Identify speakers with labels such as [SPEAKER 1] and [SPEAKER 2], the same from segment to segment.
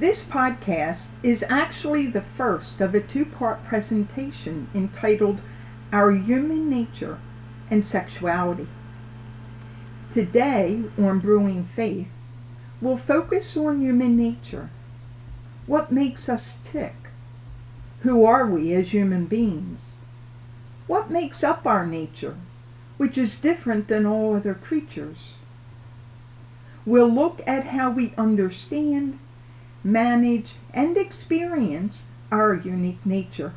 [SPEAKER 1] This podcast is actually the first of a two-part presentation entitled Our Human Nature and Sexuality. Today on Brewing Faith, we'll focus on human nature. What makes us tick? Who are we as human beings? What makes up our nature, which is different than all other creatures? We'll look at how we understand manage, and experience our unique nature.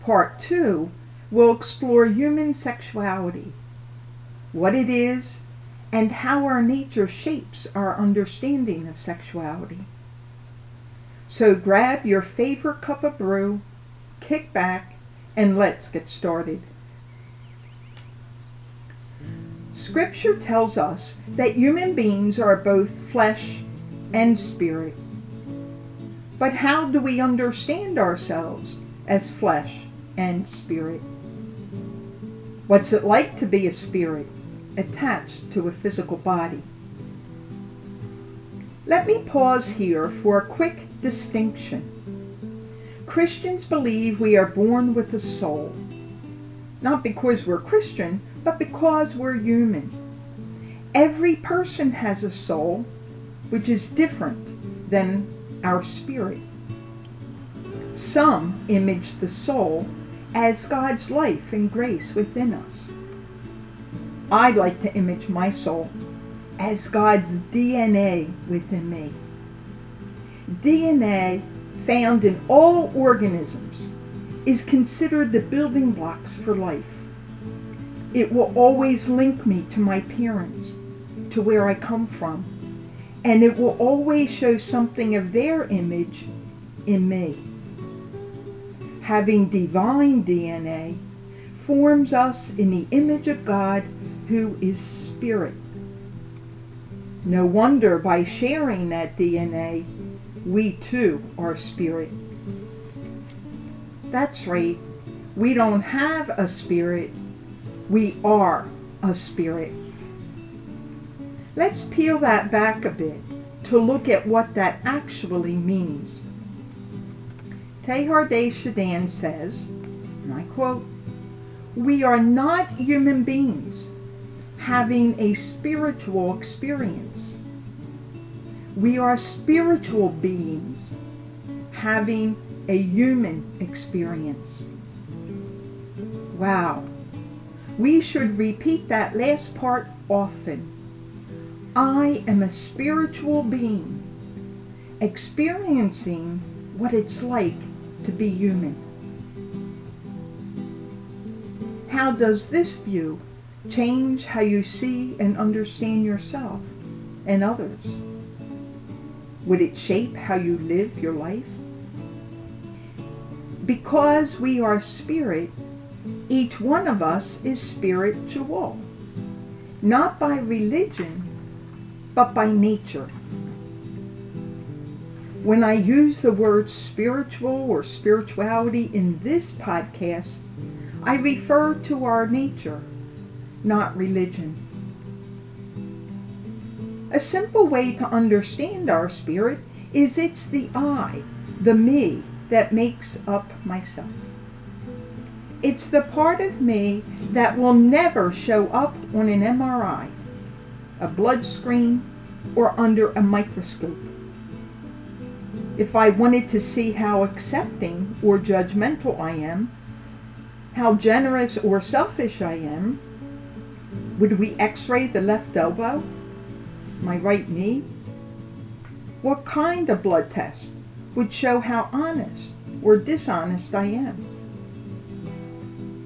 [SPEAKER 1] Part 2 will explore human sexuality, what it is, and how our nature shapes our understanding of sexuality. So grab your favorite cup of brew, kick back, and let's get started. Scripture tells us that human beings are both flesh and spirit. But how do we understand ourselves as flesh and spirit? What's it like to be a spirit attached to a physical body? Let me pause here for a quick distinction. Christians believe we are born with a soul, not because we're Christian, but because we're human. Every person has a soul which is different than our spirit. Some image the soul as God's life and grace within us. I like to image my soul as God's DNA within me. DNA found in all organisms is considered the building blocks for life. It will always link me to my parents, to where I come from, and it will always show something of their image in me. Having divine DNA forms us in the image of God who is spirit. No wonder by sharing that DNA, we too are spirit. That's right. We don't have a spirit. We are a spirit. Let's peel that back a bit to look at what that actually means. Teilhard de says, and I quote, We are not human beings having a spiritual experience. We are spiritual beings having a human experience. Wow. We should repeat that last part often I am a spiritual being experiencing what it's like to be human. How does this view change how you see and understand yourself and others? Would it shape how you live your life? Because we are spirit, each one of us is spiritual, not by religion, but by nature. When I use the word spiritual or spirituality in this podcast, I refer to our nature, not religion. A simple way to understand our spirit is it's the I, the me, that makes up myself. It's the part of me that will never show up on an MRI a blood screen, or under a microscope. If I wanted to see how accepting or judgmental I am, how generous or selfish I am, would we x-ray the left elbow, my right knee? What kind of blood test would show how honest or dishonest I am?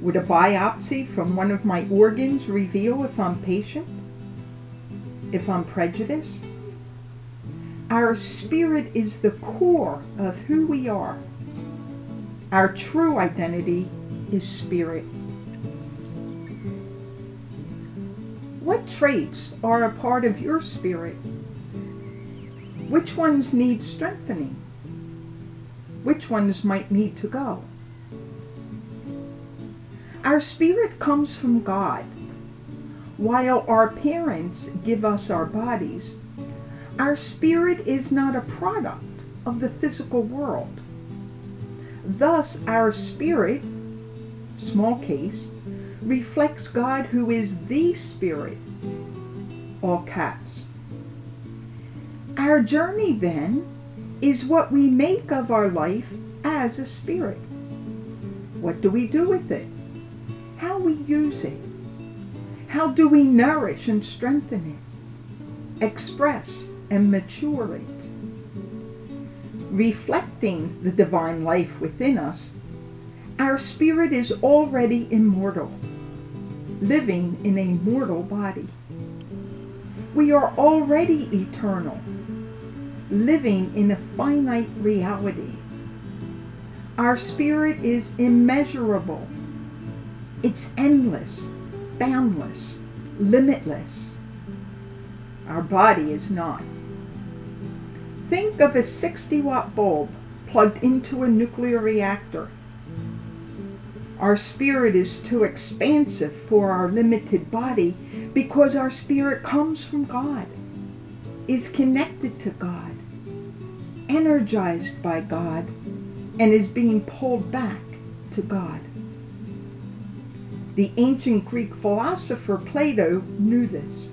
[SPEAKER 1] Would a biopsy from one of my organs reveal if I'm patient? If I'm prejudiced. Our spirit is the core of who we are. Our true identity is spirit. What traits are a part of your spirit? Which ones need strengthening? Which ones might need to go? Our spirit comes from God while our parents give us our bodies, Our spirit is not a product of the physical world. Thus, our spirit, small case, reflects God who is the Spirit, all caps. Our journey, then, is what we make of our life as a spirit. What do we do with it? How we use it? How do we nourish and strengthen it? Express and mature it? Reflecting the divine life within us, our spirit is already immortal, living in a mortal body. We are already eternal, living in a finite reality. Our spirit is immeasurable. It's endless, boundless, limitless. Our body is not. Think of a 60 watt bulb plugged into a nuclear reactor. Our spirit is too expansive for our limited body because our spirit comes from God, is connected to God, energized by God, and is being pulled back to God. The ancient Greek philosopher Plato knew this.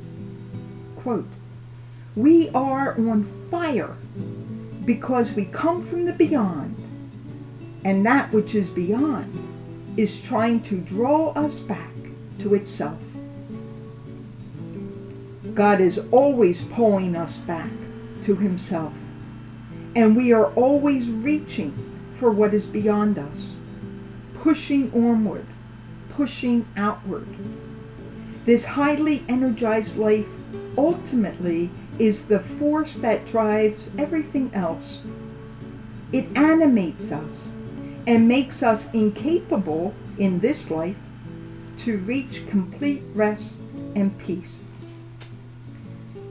[SPEAKER 1] Quote, we are on fire because we come from the beyond, and that which is beyond is trying to draw us back to itself. God is always pulling us back to himself, and we are always reaching for what is beyond us, pushing onward, pushing outward. This highly energized life ultimately is the force that drives everything else. It animates us and makes us incapable in this life to reach complete rest and peace.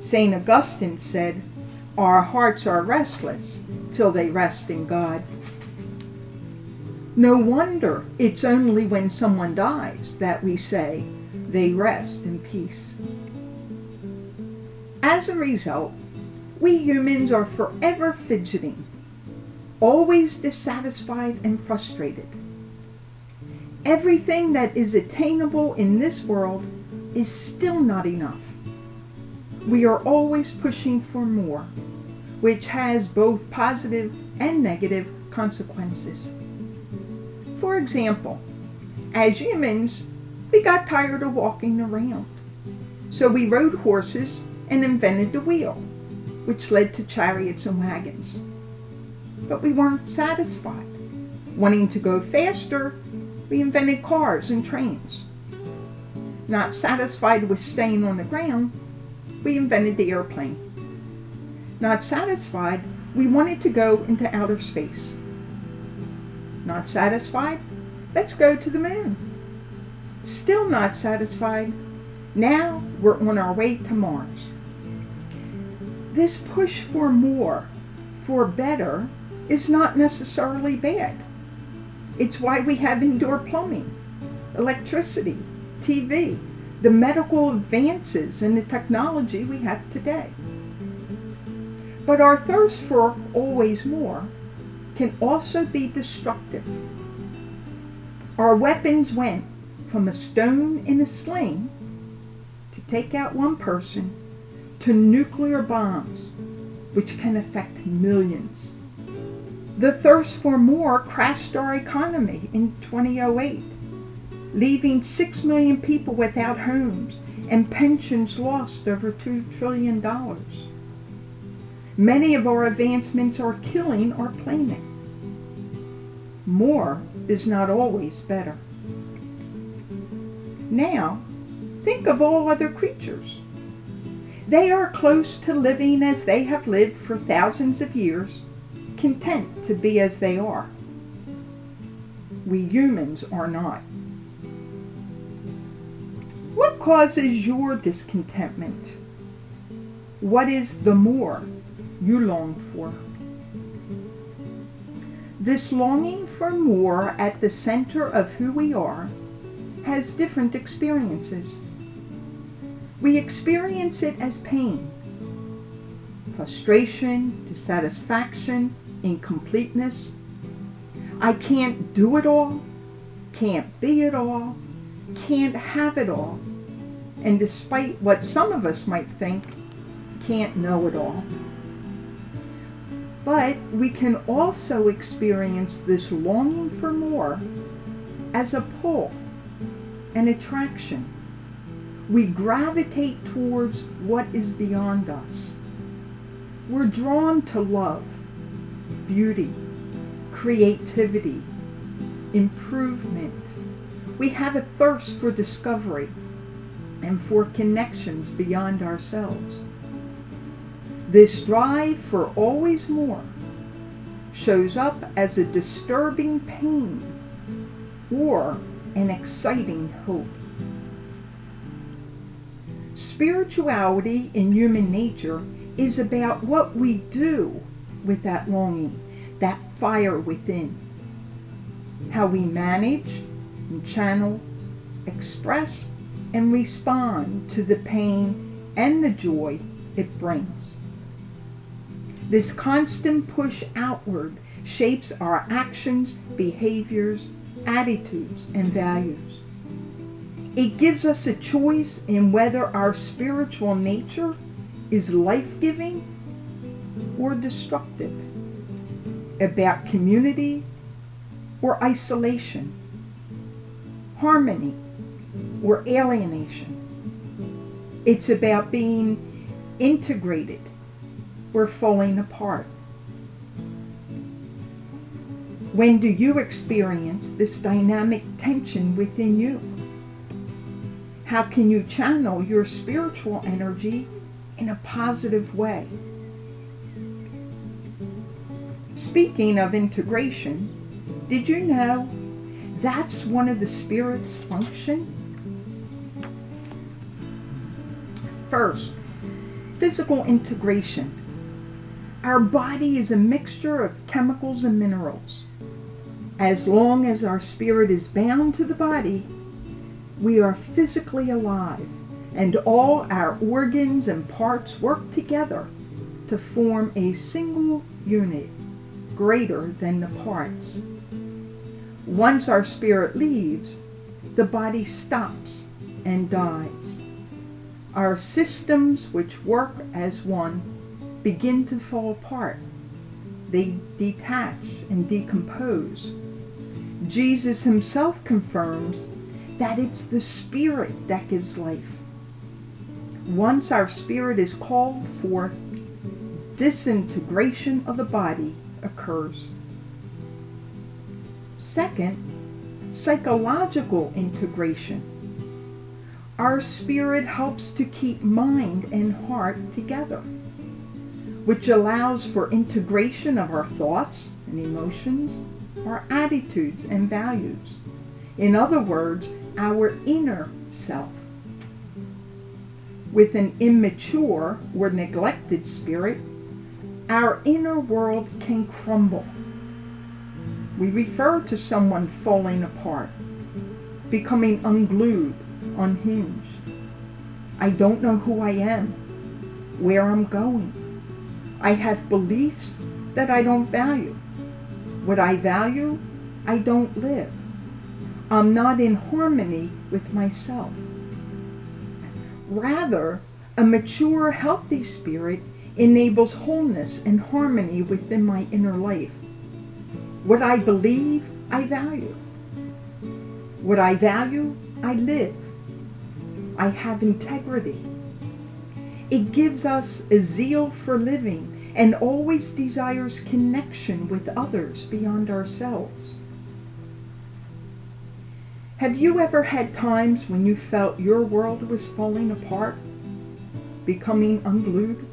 [SPEAKER 1] St. Augustine said, Our hearts are restless till they rest in God. No wonder it's only when someone dies that we say they rest in peace. As a result, we humans are forever fidgeting, always dissatisfied and frustrated. Everything that is attainable in this world is still not enough. We are always pushing for more, which has both positive and negative consequences. For example, as humans, we got tired of walking around. So we rode horses and invented the wheel, which led to chariots and wagons. But we weren't satisfied. Wanting to go faster, we invented cars and trains. Not satisfied with staying on the ground, we invented the airplane. Not satisfied, we wanted to go into outer space. Not satisfied, let's go to the moon. Still not satisfied, now we're on our way to Mars. This push for more, for better, is not necessarily bad. It's why we have indoor plumbing, electricity, TV, the medical advances and the technology we have today. But our thirst for always more can also be destructive. Our weapons went from a stone in a sling to take out one person to nuclear bombs, which can affect millions. The thirst for more crashed our economy in 2008, leaving 6 million people without homes and pensions lost over $2 trillion. Many of our advancements are killing our planet. More is not always better. Now, think of all other creatures. They are close to living as they have lived for thousands of years, content to be as they are. We humans are not. What causes your discontentment? What is the more you long for? This longing for more at the center of who we are has different experiences we experience it as pain. frustration, dissatisfaction, incompleteness. I can't do it all, can't be it all, can't have it all. And despite what some of us might think, can't know it all. But we can also experience this longing for more as a pull, an attraction. We gravitate towards what is beyond us. We're drawn to love, beauty, creativity, improvement. We have a thirst for discovery and for connections beyond ourselves. This drive for always more shows up as a disturbing pain or an exciting hope. Spirituality in human nature is about what we do with that longing, that fire within. How we manage and channel, express, and respond to the pain and the joy it brings. This constant push outward shapes our actions, behaviors, attitudes, and values. It gives us a choice in whether our spiritual nature is life-giving or destructive, about community or isolation, harmony or alienation. It's about being integrated we're falling apart. When do you experience this dynamic tension within you? How can you channel your spiritual energy in a positive way? Speaking of integration, did you know that's one of the Spirit's function? First, physical integration. Our body is a mixture of chemicals and minerals. As long as our spirit is bound to the body, we are physically alive, and all our organs and parts work together to form a single unit greater than the parts. Once our spirit leaves, the body stops and dies. Our systems, which work as one, begin to fall apart. They detach and decompose. Jesus himself confirms that it's the spirit that gives life. Once our spirit is called forth, disintegration of the body occurs. Second, psychological integration. Our spirit helps to keep mind and heart together which allows for integration of our thoughts and emotions, our attitudes and values. In other words, our inner self. With an immature or neglected spirit, our inner world can crumble. We refer to someone falling apart, becoming unglued, unhinged. I don't know who I am, where I'm going. I have beliefs that I don't value. What I value, I don't live. I'm not in harmony with myself. Rather, a mature, healthy spirit enables wholeness and harmony within my inner life. What I believe, I value. What I value, I live. I have integrity. It gives us a zeal for living and always desires connection with others beyond ourselves. Have you ever had times when you felt your world was falling apart, becoming unglued?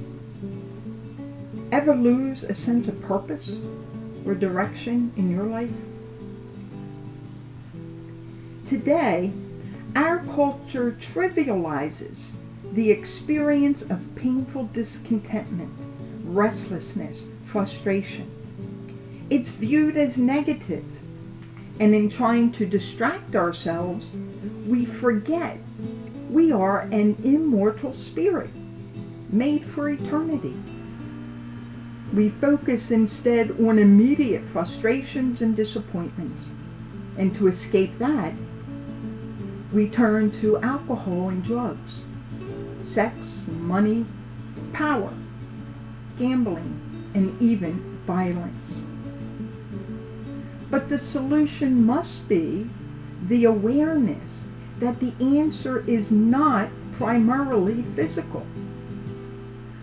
[SPEAKER 1] Ever lose a sense of purpose or direction in your life? Today, our culture trivializes the experience of painful discontentment, restlessness, frustration. It's viewed as negative, and in trying to distract ourselves, we forget we are an immortal spirit made for eternity. We focus instead on immediate frustrations and disappointments. And to escape that, we turn to alcohol and drugs, sex, money, power, gambling, and even violence. But the solution must be the awareness that the answer is not primarily physical.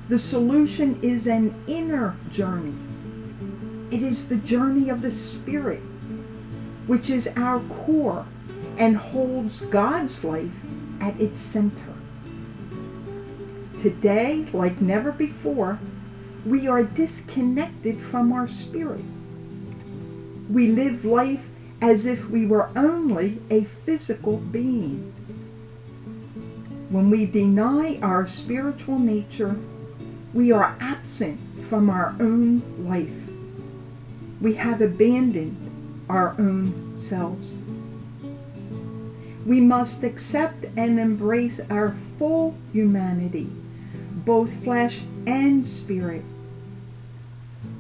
[SPEAKER 1] The solution is an inner journey. It is the journey of the Spirit, which is our core and holds God's life at its center. Today, like never before, we are disconnected from our spirit. We live life as if we were only a physical being. When we deny our spiritual nature, we are absent from our own life. We have abandoned our own selves. We must accept and embrace our full humanity, both flesh and spirit.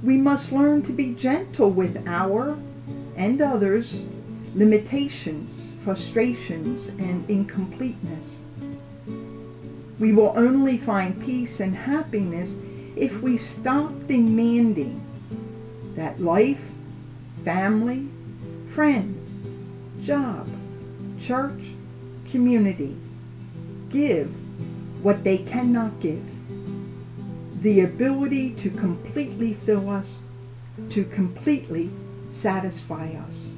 [SPEAKER 1] We must learn to be gentle with our and others' limitations, frustrations, and incompleteness. We will only find peace and happiness if we stop demanding that life, family, friends, job, church, community give what they cannot give. The ability to completely fill us, to completely satisfy us.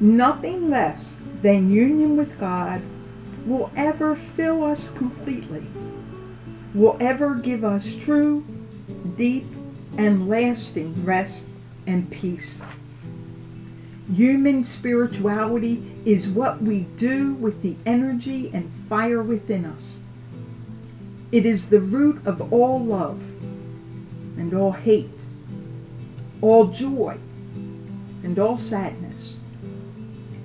[SPEAKER 1] Nothing less than union with God will ever fill us completely, will ever give us true, deep, and lasting rest and peace. Human spirituality is what we do with the energy and fire within us. It is the root of all love and all hate, all joy and all sadness,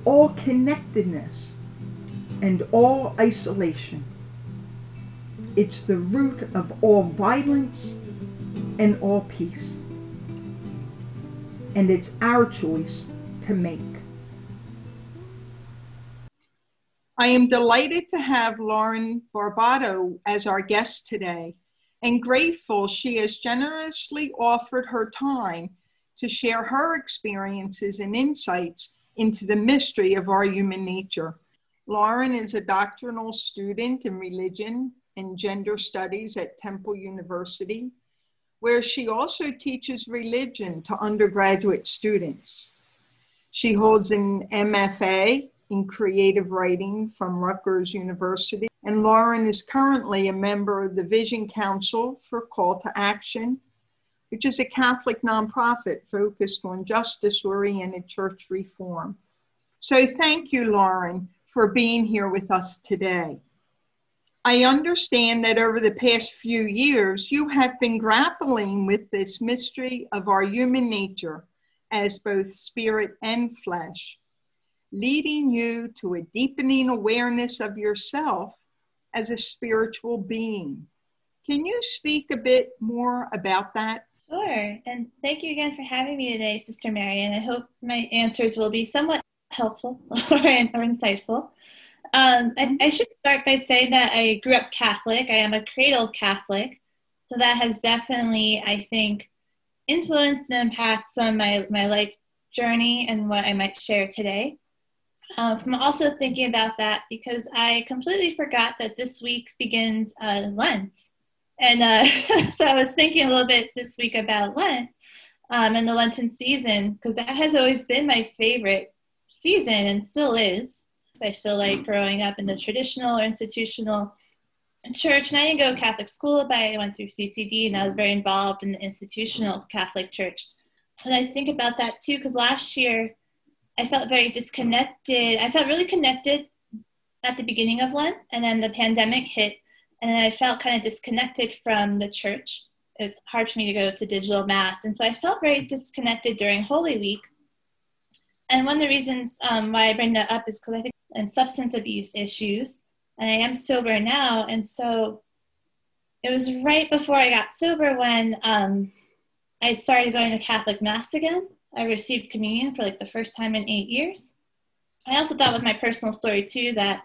[SPEAKER 1] all connectedness and all isolation. It's the root of all violence and all peace. And it's our choice to make. I am delighted to have Lauren Barbato as our guest today and grateful she has generously offered her time to share her experiences and insights into the mystery of our human nature. Lauren is a doctoral student in religion and gender studies at Temple University, where she also teaches religion to undergraduate students. She holds an MFA in creative writing from Rutgers University, and Lauren is currently a member of the Vision Council for Call to Action, which is a Catholic nonprofit focused on justice oriented church reform. So, thank you, Lauren, for being here with us today. I understand that over the past few years, you have been grappling with this mystery of our human nature as both spirit and flesh, leading you to a deepening awareness of yourself as a spiritual being. Can you speak a bit more about that?
[SPEAKER 2] Sure. And thank you again for having me today, Sister Marian. I hope my answers will be somewhat helpful or, or insightful. Um, I, I, should start by saying that I grew up Catholic. I am a cradle Catholic. So that has definitely, I think, influenced and impacts on my, my life journey and what I might share today. Um, I'm also thinking about that because I completely forgot that this week begins uh, Lent. And uh, so I was thinking a little bit this week about Lent um, and the Lenten season because that has always been my favorite season and still is. I feel like growing up in the traditional or institutional church, and I didn't go to Catholic school, but I went through CCD and I was very involved in the institutional Catholic church. And I think about that too, because last year I felt very disconnected. I felt really connected at the beginning of Lent, and then the pandemic hit, and I felt kind of disconnected from the church. It was hard for me to go to digital mass, and so I felt very disconnected during Holy Week. And one of the reasons um, why I bring that up is because I think in substance abuse issues, and I am sober now, and so it was right before I got sober when um, I started going to Catholic Mass again. I received communion for like the first time in eight years. I also thought with my personal story too that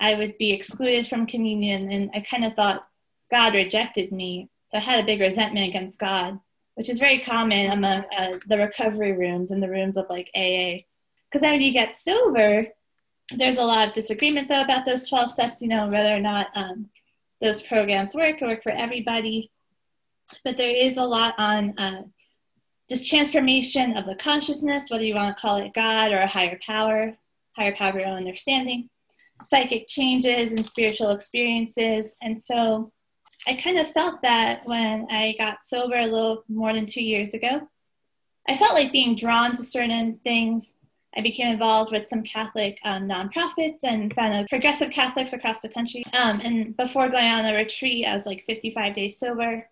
[SPEAKER 2] I would be excluded from communion, and I kind of thought God rejected me. So I had a big resentment against God, which is very common among uh, the recovery rooms and the rooms of like AA. Because then when you get sober, there's a lot of disagreement though about those 12 steps, you know, whether or not um, those programs work or work for everybody. But there is a lot on uh, just transformation of the consciousness, whether you want to call it God or a higher power, higher power of understanding, psychic changes and spiritual experiences. And so I kind of felt that when I got sober a little more than two years ago. I felt like being drawn to certain things I became involved with some Catholic um, nonprofits and found progressive Catholics across the country. Um, and before going on a retreat, I was like 55 days sober.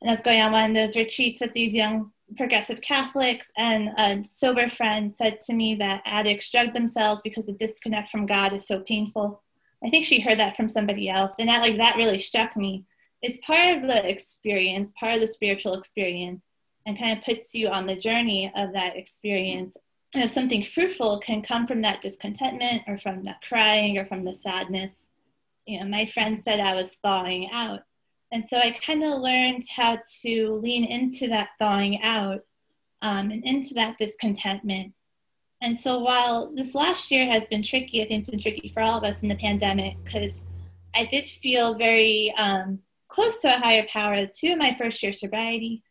[SPEAKER 2] And I was going on one of those retreats with these young progressive Catholics. And a sober friend said to me that addicts drug themselves because the disconnect from God is so painful. I think she heard that from somebody else. And that, like, that really struck me. It's part of the experience, part of the spiritual experience, and kind of puts you on the journey of that experience And if something fruitful can come from that discontentment or from that crying or from the sadness. You know, my friend said I was thawing out. And so I kind of learned how to lean into that thawing out um, and into that discontentment. And so while this last year has been tricky, I think it's been tricky for all of us in the pandemic because I did feel very um, close to a higher power to my first year sobriety.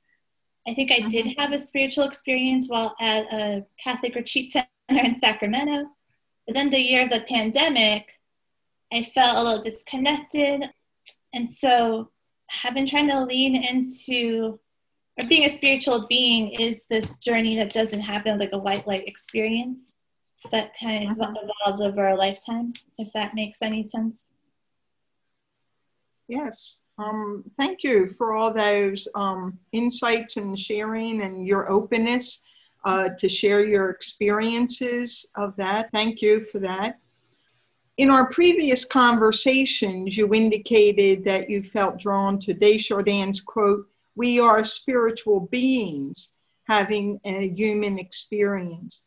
[SPEAKER 2] I think I did mm-hmm. have a spiritual experience while at a Catholic retreat center in Sacramento. But then the year of the pandemic, I felt a little disconnected. And so I've been trying to lean into, or being a spiritual being is this journey that doesn't happen like a white light experience that kind of mm-hmm. evolves over a lifetime, if that makes any sense.
[SPEAKER 1] Yes. Um, thank you for all those um, insights and sharing and your openness uh, to share your experiences of that. Thank you for that. In our previous conversations, you indicated that you felt drawn to de Chardin's quote, We are spiritual beings having a human experience.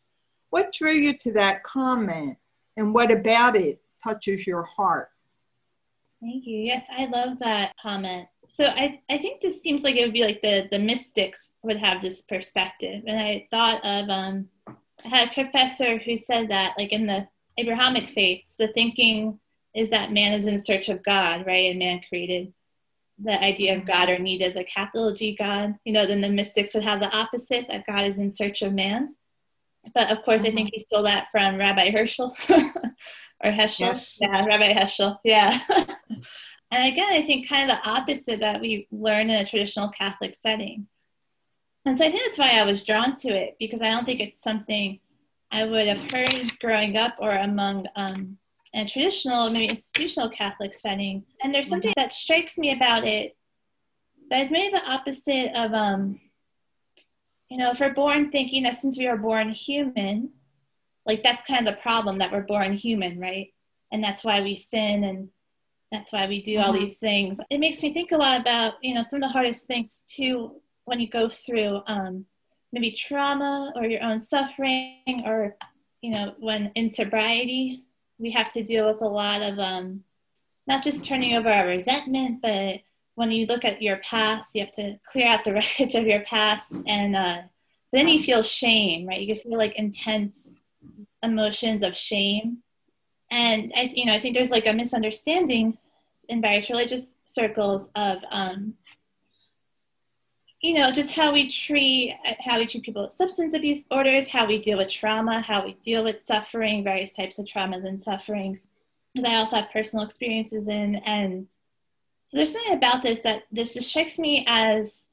[SPEAKER 1] What drew you to that comment, and what about it touches your heart?
[SPEAKER 2] Thank you. Yes, I love that comment. So I, I think this seems like it would be like the, the mystics would have this perspective. And I thought of, um, I had a professor who said that, like in the Abrahamic faiths, the thinking is that man is in search of God, right? And man created the idea of God or needed the capital G God. You know, then the mystics would have the opposite, that God is in search of man. But of course, mm-hmm. I think he stole that from Rabbi Herschel or Heschel. Yes. Yeah, Rabbi Heschel. Yeah. and again, I think kind of the opposite that we learn in a traditional Catholic setting. And so I think that's why I was drawn to it because I don't think it's something I would have heard growing up or among um, a traditional, maybe institutional Catholic setting. And there's something that strikes me about it that is maybe the opposite of, um, you know, if we're born thinking that since we are born human, like that's kind of the problem that we're born human right and that's why we sin and that's why we do all mm-hmm. these things it makes me think a lot about you know some of the hardest things too when you go through um, maybe trauma or your own suffering or you know when in sobriety we have to deal with a lot of um, not just turning over our resentment but when you look at your past you have to clear out the wreckage of your past and uh, then you feel shame right you feel like intense emotions of shame. And I, you know, I think there's like a misunderstanding in various religious circles of, um, you know, just how we treat how we treat people with substance abuse orders, how we deal with trauma, how we deal with suffering, various types of traumas and sufferings that I also have personal experiences in. And so there's something about this that this just strikes me as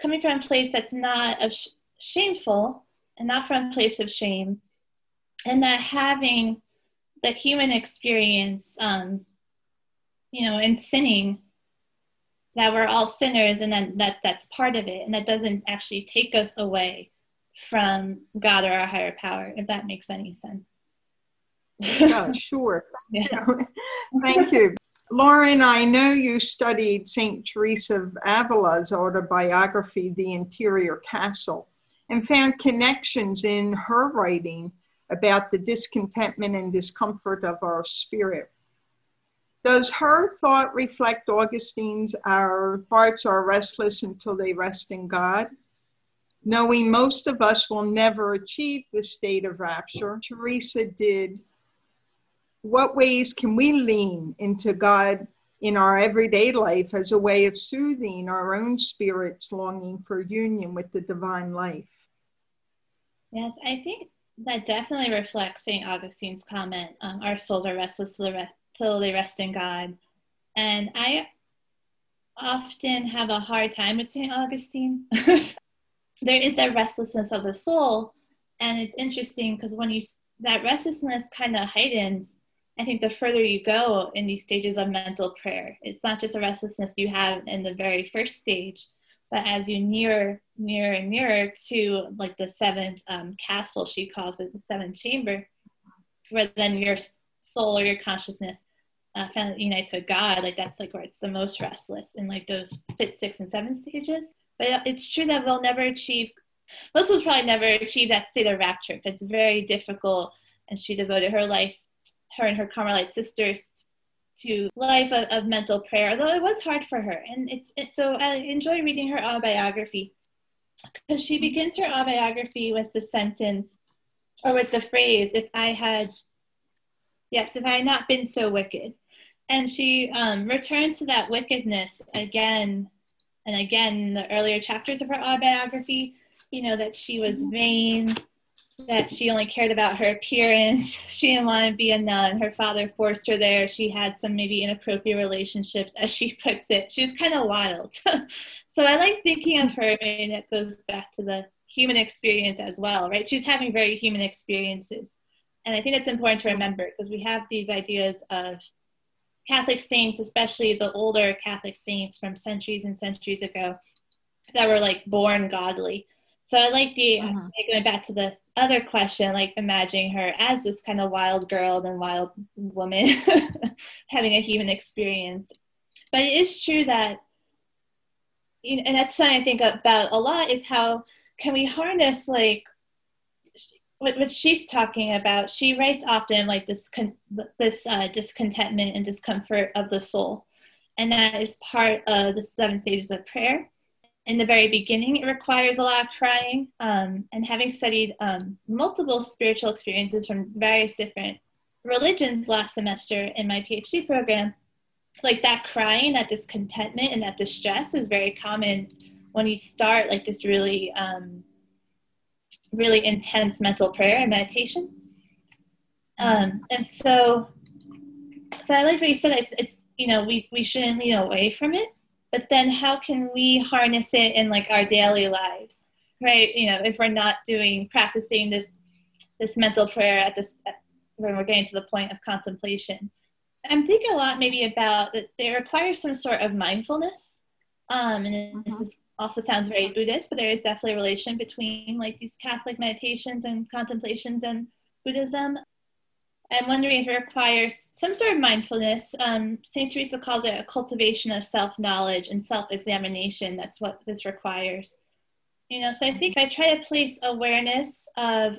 [SPEAKER 2] coming from a place that's not of sh- shameful and not from a place of shame, and that having the human experience, um, you know, in sinning, that we're all sinners, and then that that's part of it, and that doesn't actually take us away from God or our higher power, if that makes any sense.
[SPEAKER 1] sure. Yeah. Thank you. Lauren, I know you studied St. Teresa of Avila's autobiography, The Interior Castle, and found connections in her writing about the discontentment and discomfort of our spirit. Does her thought reflect Augustine's, our hearts are restless until they rest in God? Knowing most of us will never achieve the state of rapture, Teresa did what ways can we lean into God in our everyday life as a way of soothing our own spirit's longing for union with the divine life?
[SPEAKER 2] Yes, I think that definitely reflects St. Augustine's comment um, our souls are restless till, re- till they rest in God. And I often have a hard time with St. Augustine. there is that restlessness of the soul. And it's interesting because when you, that restlessness kind of heightens I think the further you go in these stages of mental prayer, it's not just a restlessness you have in the very first stage, but as you near, nearer and nearer to like the seventh um, castle, she calls it the seventh chamber, where then your soul or your consciousness uh, unites with God, like that's like where it's the most restless in like those fifth, sixth, and seventh stages. But it's true that we'll never achieve, most of us probably never achieve that state of rapture. It's very difficult, and she devoted her life her and her Carmelite sisters to life of, of, mental prayer, although it was hard for her. And it's, it's so I enjoy reading her autobiography because she begins her autobiography with the sentence or with the phrase, if I had, yes, if I had not been so wicked. And she um, returns to that wickedness again and again in the earlier chapters of her autobiography, you know, that she was vain, that she only cared about her appearance. She didn't want to be a nun. Her father forced her there. She had some maybe inappropriate relationships, as she puts it. She was kind of wild. so I like thinking of her, and it goes back to the human experience as well, right? She's having very human experiences. And I think it's important to remember because we have these ideas of Catholic saints, especially the older Catholic saints from centuries and centuries ago, that were like born godly. So I like the uh-huh. going back to the other question, like imagining her as this kind of wild girl and wild woman having a human experience. But it is true that, and that's something I think about a lot is how can we harness like what, what she's talking about. She writes often like this con- this uh, discontentment and discomfort of the soul, and that is part of the seven stages of prayer in the very beginning, it requires a lot of crying. Um, and having studied um, multiple spiritual experiences from various different religions last semester in my PhD program, like that crying, that discontentment, and that distress is very common when you start like this really, um, really intense mental prayer and meditation. Um, and so, so I like what you said. It's, it's you know we we shouldn't lean away from it but then how can we harness it in like our daily lives right you know if we're not doing practicing this this mental prayer at this when we're getting to the point of contemplation i'm thinking a lot maybe about that it requires some sort of mindfulness um, and mm-hmm. this is, also sounds very buddhist but there is definitely a relation between like these catholic meditations and contemplations and buddhism I'm wondering if it requires some sort of mindfulness. Um, St. Teresa calls it a cultivation of self knowledge and self examination. That's what this requires. You know, so I think I try to place awareness of,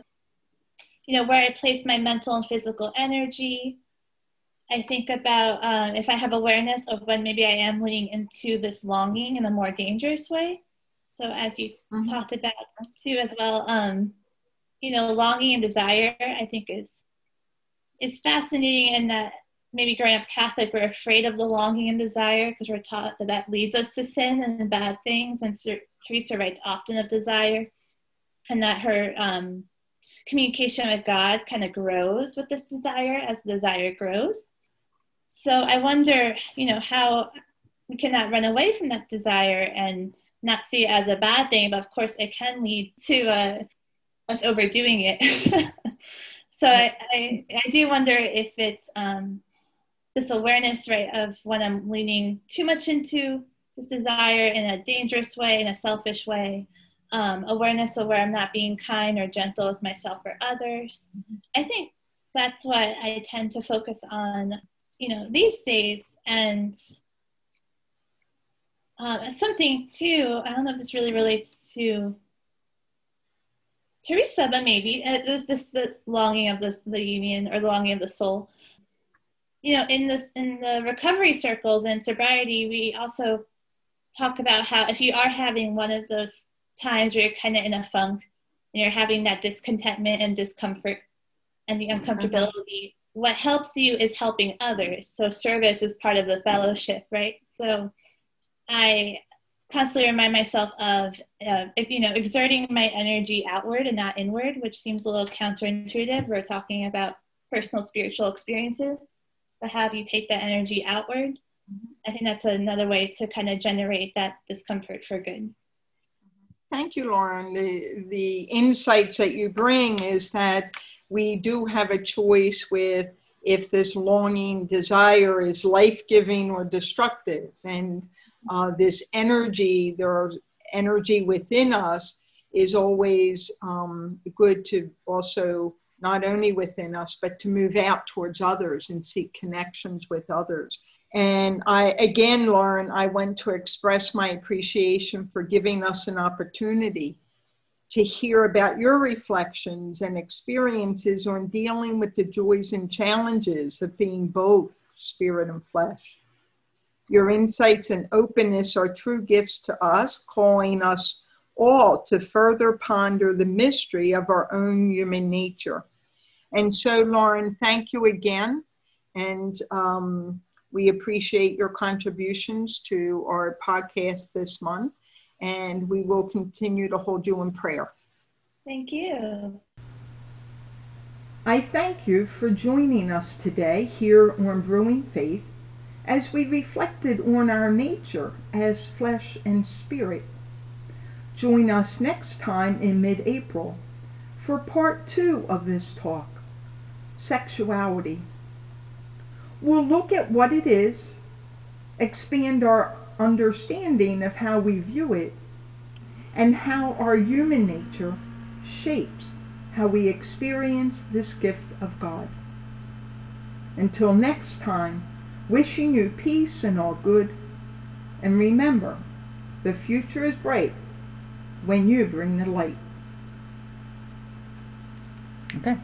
[SPEAKER 2] you know, where I place my mental and physical energy. I think about um, if I have awareness of when maybe I am leaning into this longing in a more dangerous way. So, as you mm-hmm. talked about too, as well, um, you know, longing and desire, I think is is fascinating in that maybe growing up Catholic, we're afraid of the longing and desire because we're taught that that leads us to sin and bad things. And Teresa writes often of desire, and that her um, communication with God kind of grows with this desire as the desire grows. So I wonder, you know, how we cannot run away from that desire and not see it as a bad thing, but of course it can lead to uh, us overdoing it. so I, I, I, do wonder if it's um, this awareness, right, of when I'm leaning too much into this desire in a dangerous way, in a selfish way, um, awareness of where I'm not being kind or gentle with myself or others. Mm-hmm. I think that's what I tend to focus on, you know, these days. And uh, something too, I don't know if this really relates to Teresa, but maybe uh, this this the longing of the the union or the longing of the soul. You know, in this in the recovery circles and sobriety, we also talk about how if you are having one of those times where you're kind of in a funk and you're having that discontentment and discomfort and the uncomfortability, what helps you is helping others. So service is part of the fellowship, right? So I constantly remind myself of uh, you know exerting my energy outward and not inward which seems a little counterintuitive. We're talking about personal spiritual experiences but have you take that energy outward? I think that's another way to kind of generate that discomfort for good.
[SPEAKER 1] Thank you lauren. The, the insights that you bring is that we do have a choice with if this longing desire is life-giving or destructive and uh, this energy, there's energy within us is always um, good to also not only within us, but to move out towards others and seek connections with others. And I, again, Lauren, I want to express my appreciation for giving us an opportunity to hear about your reflections and experiences on dealing with the joys and challenges of being both spirit and flesh. Your insights and openness are true gifts to us, calling us all to further ponder the mystery of our own human nature. And so, Lauren, thank you again. And um, we appreciate your contributions to our podcast this month. And we will continue to hold you in prayer.
[SPEAKER 2] Thank you.
[SPEAKER 1] I thank you for joining us today here on Brewing Faith as we reflected on our nature as flesh and spirit. Join us next time in mid April for part two of this talk sexuality. We'll look at what it is, expand our understanding of how we view it, and how our human nature shapes how we experience this gift of God. Until next time, wishing you peace and all good. And remember, the future is bright when you bring the light. Okay.